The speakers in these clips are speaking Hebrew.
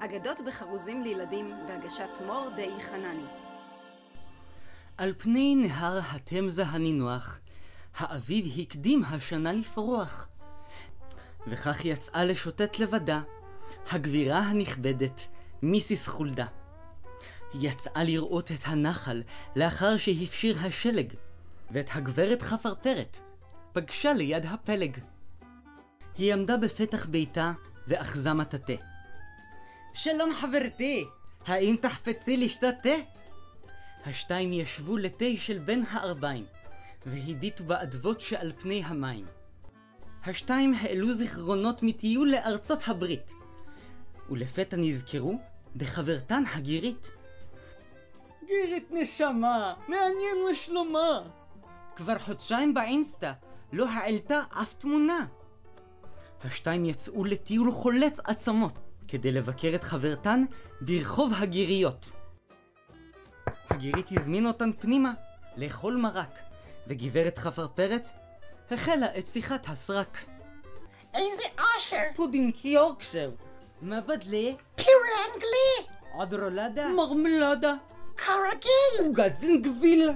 אגדות בחרוזים לילדים בהגשת מור די חנני. על פני נהר התמזה הנינוח, האביב הקדים השנה לפרוח. וכך יצאה לשוטט לבדה, הגבירה הנכבדת, מיסיס חולדה. היא יצאה לראות את הנחל לאחר שהפשיר השלג, ואת הגברת חפרפרת פגשה ליד הפלג. היא עמדה בפתח ביתה ואחזה מטאטא. שלום חברתי, האם תחפצי לשתות תה? השתיים ישבו לתה של בן הארבעים, והביטו באדוות שעל פני המים. השתיים העלו זיכרונות מטיול לארצות הברית, ולפתע נזכרו בחברתן הגירית. גירית נשמה, מעניין מה שלומה. כבר חודשיים באינסטה, לא העלתה אף תמונה. השתיים יצאו לטיול חילוץ עצמות, כדי לבקר את חברתן ברחוב הגיריות. הגירית הזמין אותן פנימה לאכול מרק, וגברת חפרפרת החלה את שיחת הסרק. איזה אושר! פודינג יורקשר. פאדג'? פירה אנגלי! עוד רולדה? מרמלדה. כרגיל! עוגת זינגוויל.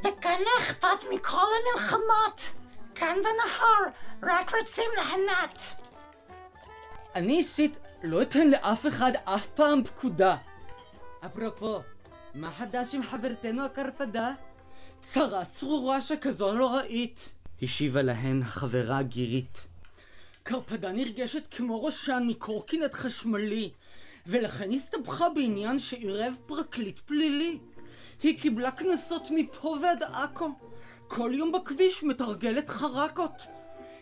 וכאן לא אכפת מכל המלחמות! כאן בנהר רק רוצים להנת! אני אישית לא אתן לאף אחד אף פעם פקודה. אפרופו, מה חדש עם חברתנו הקרפדה? צרה צרורה שכזו לא ראית. השיבה להן החברה הגירית. קרפדה נרגשת כמו ראשן מקורקינט חשמלי, ולכן הסתבכה בעניין שעירב פרקליט פלילי. היא קיבלה קנסות מפה ועד עכו. כל יום בכביש מתרגלת חרקות.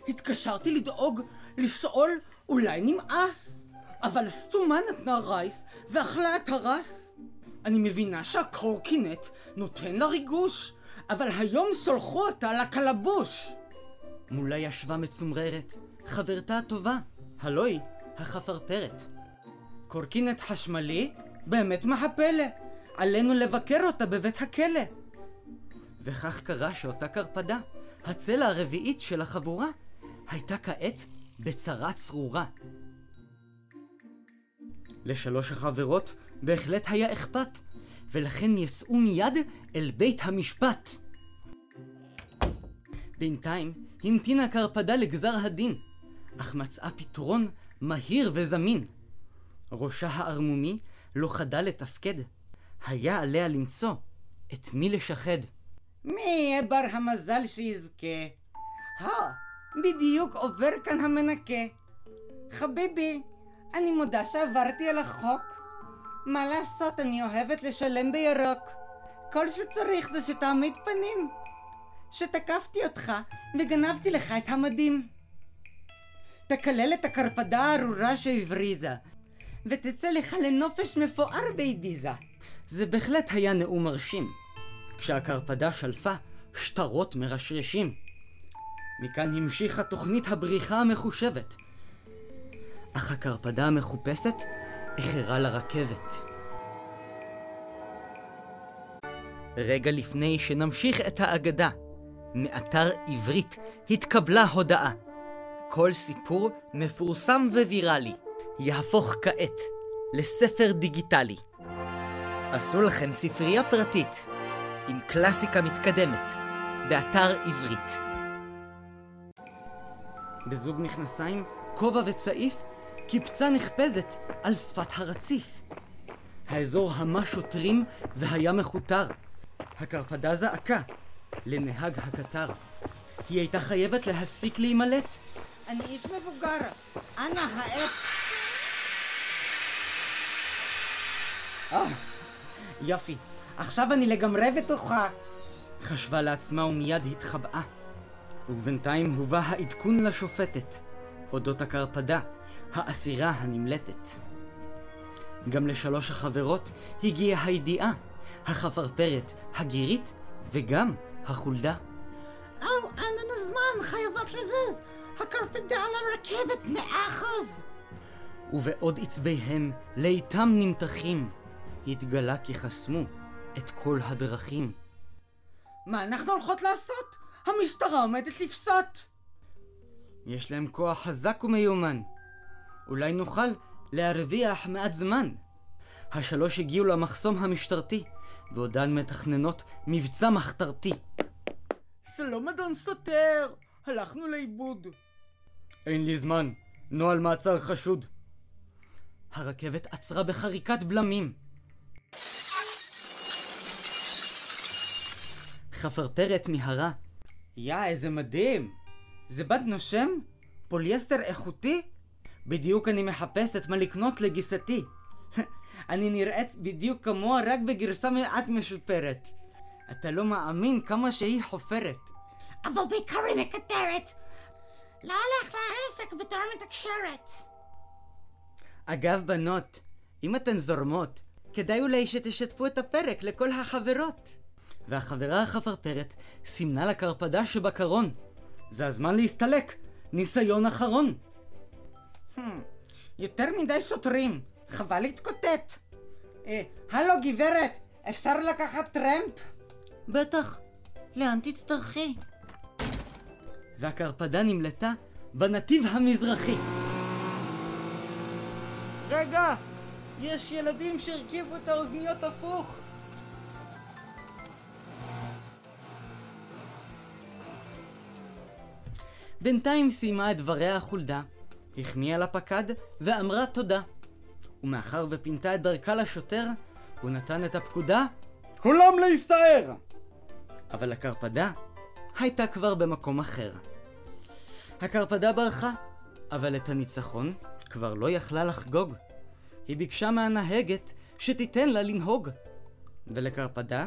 התקשרתי לדאוג, לשאול, אולי נמאס. אבל סתומה נתנה רייס ואכלה את הרס. אני מבינה שהקורקינט נותן לה ריגוש, אבל היום סולחו אותה לקלבוש. מולה ישבה מצומררת, חברתה הטובה, הלא היא החפרפרת. קורקינט חשמלי? באמת מה הפלא? עלינו לבקר אותה בבית הכלא. וכך קרה שאותה קרפדה, הצלע הרביעית של החבורה, הייתה כעת בצרה צרורה. לשלוש החברות בהחלט היה אכפת, ולכן יצאו מיד אל בית המשפט. בינתיים המתינה קרפדה לגזר הדין, אך מצאה פתרון מהיר וזמין. ראשה הערמומי לא חדל לתפקד. היה עליה למצוא את מי לשחד. מי יהיה בר המזל שיזכה? הא, בדיוק עובר כאן המנקה. חביבי, אני מודה שעברתי על החוק. מה לעשות, אני אוהבת לשלם בירוק. כל שצריך זה שתעמיד פנים. שתקפתי אותך וגנבתי לך את המדים. תקלל את הקרפדה הארורה שהבריזה, ותצא לך לנופש מפואר באביזה. זה בהחלט היה נאום מרשים. כשהקרפדה שלפה, שטרות מרשרשים. מכאן המשיכה תוכנית הבריחה המחושבת. אך הקרפדה המחופשת איחרה לרכבת. רגע לפני שנמשיך את האגדה, מאתר עברית התקבלה הודעה. כל סיפור מפורסם וויראלי יהפוך כעת לספר דיגיטלי. עשו לכם ספרייה פרטית עם קלאסיקה מתקדמת באתר עברית. בזוג מכנסיים, כובע וצעיף, קיפצה נחפזת על שפת הרציף. האזור המה שוטרים והיה מכותר. הקרפדה זעקה לנהג הקטר. היא הייתה חייבת להספיק להימלט. אני איש מבוגר, אנא העט. אה, יופי, עכשיו אני לגמרי בטוחה. חשבה לעצמה ומיד התחבאה. ובינתיים הובא העדכון לשופטת, אודות הקרפדה, האסירה הנמלטת. גם לשלוש החברות הגיעה הידיעה, החפרפרת, הגירית וגם החולדה. או, אין לנו זמן, חייבות לזוז! הקרפדה על הרכבת, מאה אחוז! ובעוד עצביהן לאיתם נמתחים, התגלה כי חסמו את כל הדרכים. מה אנחנו הולכות לעשות? המשטרה עומדת לפסות! יש להם כוח חזק ומיומן. אולי נוכל להרוויח מעט זמן. השלוש הגיעו למחסום המשטרתי, ועודן מתכננות מבצע מחתרתי. שלום אדון סותר, הלכנו לאיבוד. אין לי זמן, נוהל מעצר חשוד. הרכבת עצרה בחריקת בלמים. חפרפרת מיהרה. יא, איזה מדהים! זה בד נושם? פוליאסטר איכותי? בדיוק אני מחפשת מה לקנות לגיסתי. אני נראית בדיוק כמוה רק בגרסה מעט משופרת. אתה לא מאמין כמה שהיא חופרת. אבל בעיקר היא מקטרת. לא הולך לעסק בתור מתקשרת. אגב, בנות, אם אתן זורמות, כדאי אולי שתשתפו את הפרק לכל החברות. והחברה החפרפרת סימנה לקרפדה שבקרון. זה הזמן להסתלק, ניסיון אחרון. Hmm, יותר מדי שוטרים, חבל להתקוטט. אה, הלו גברת, אפשר לקחת טרמפ? בטח, לאן תצטרכי? והקרפדה נמלטה בנתיב המזרחי. רגע! יש ילדים שהרכיבו את האוזניות הפוך! בינתיים סיימה את דבריה החולדה, החמיאה לפקד ואמרה תודה. ומאחר ופינתה את דרכה לשוטר, הוא נתן את הפקודה כולם להסתער! אבל הקרפדה הייתה כבר במקום אחר. הקרפדה ברחה, אבל את הניצחון כבר לא יכלה לחגוג. היא ביקשה מהנהגת שתיתן לה לנהוג. ולקרפדה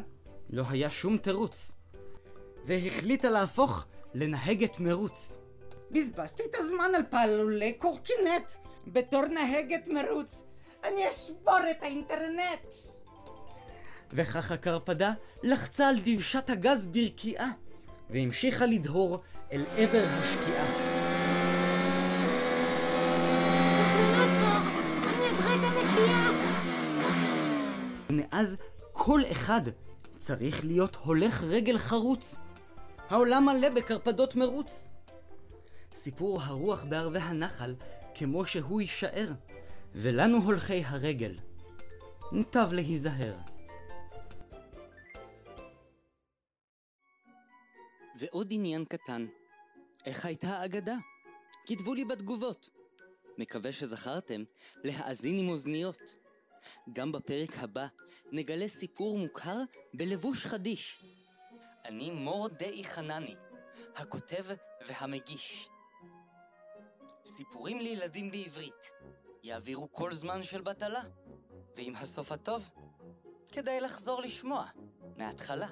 לא היה שום תירוץ. והחליטה להפוך לנהגת מרוץ. בזבזתי את הזמן על פעלולי קורקינט. בתור נהגת מרוץ, אני אשבור את האינטרנט! וכך הקרפדה לחצה על דבשת הגז ברקיעה, והמשיכה לדהור אל עבר השקיעה. מאז כל אחד צריך להיות הולך רגל חרוץ. העולם מלא בקרפדות מרוץ. סיפור הרוח בערבי הנחל כמו שהוא יישאר, ולנו הולכי הרגל. מוטב להיזהר. ועוד עניין קטן, איך הייתה האגדה? כתבו לי בתגובות. מקווה שזכרתם להאזין עם אוזניות. גם בפרק הבא נגלה סיפור מוכר בלבוש חדיש. אני מור דאי חנני, הכותב והמגיש. סיפורים לילדים בעברית יעבירו כל זמן של בטלה, ועם הסוף הטוב, כדאי לחזור לשמוע מההתחלה.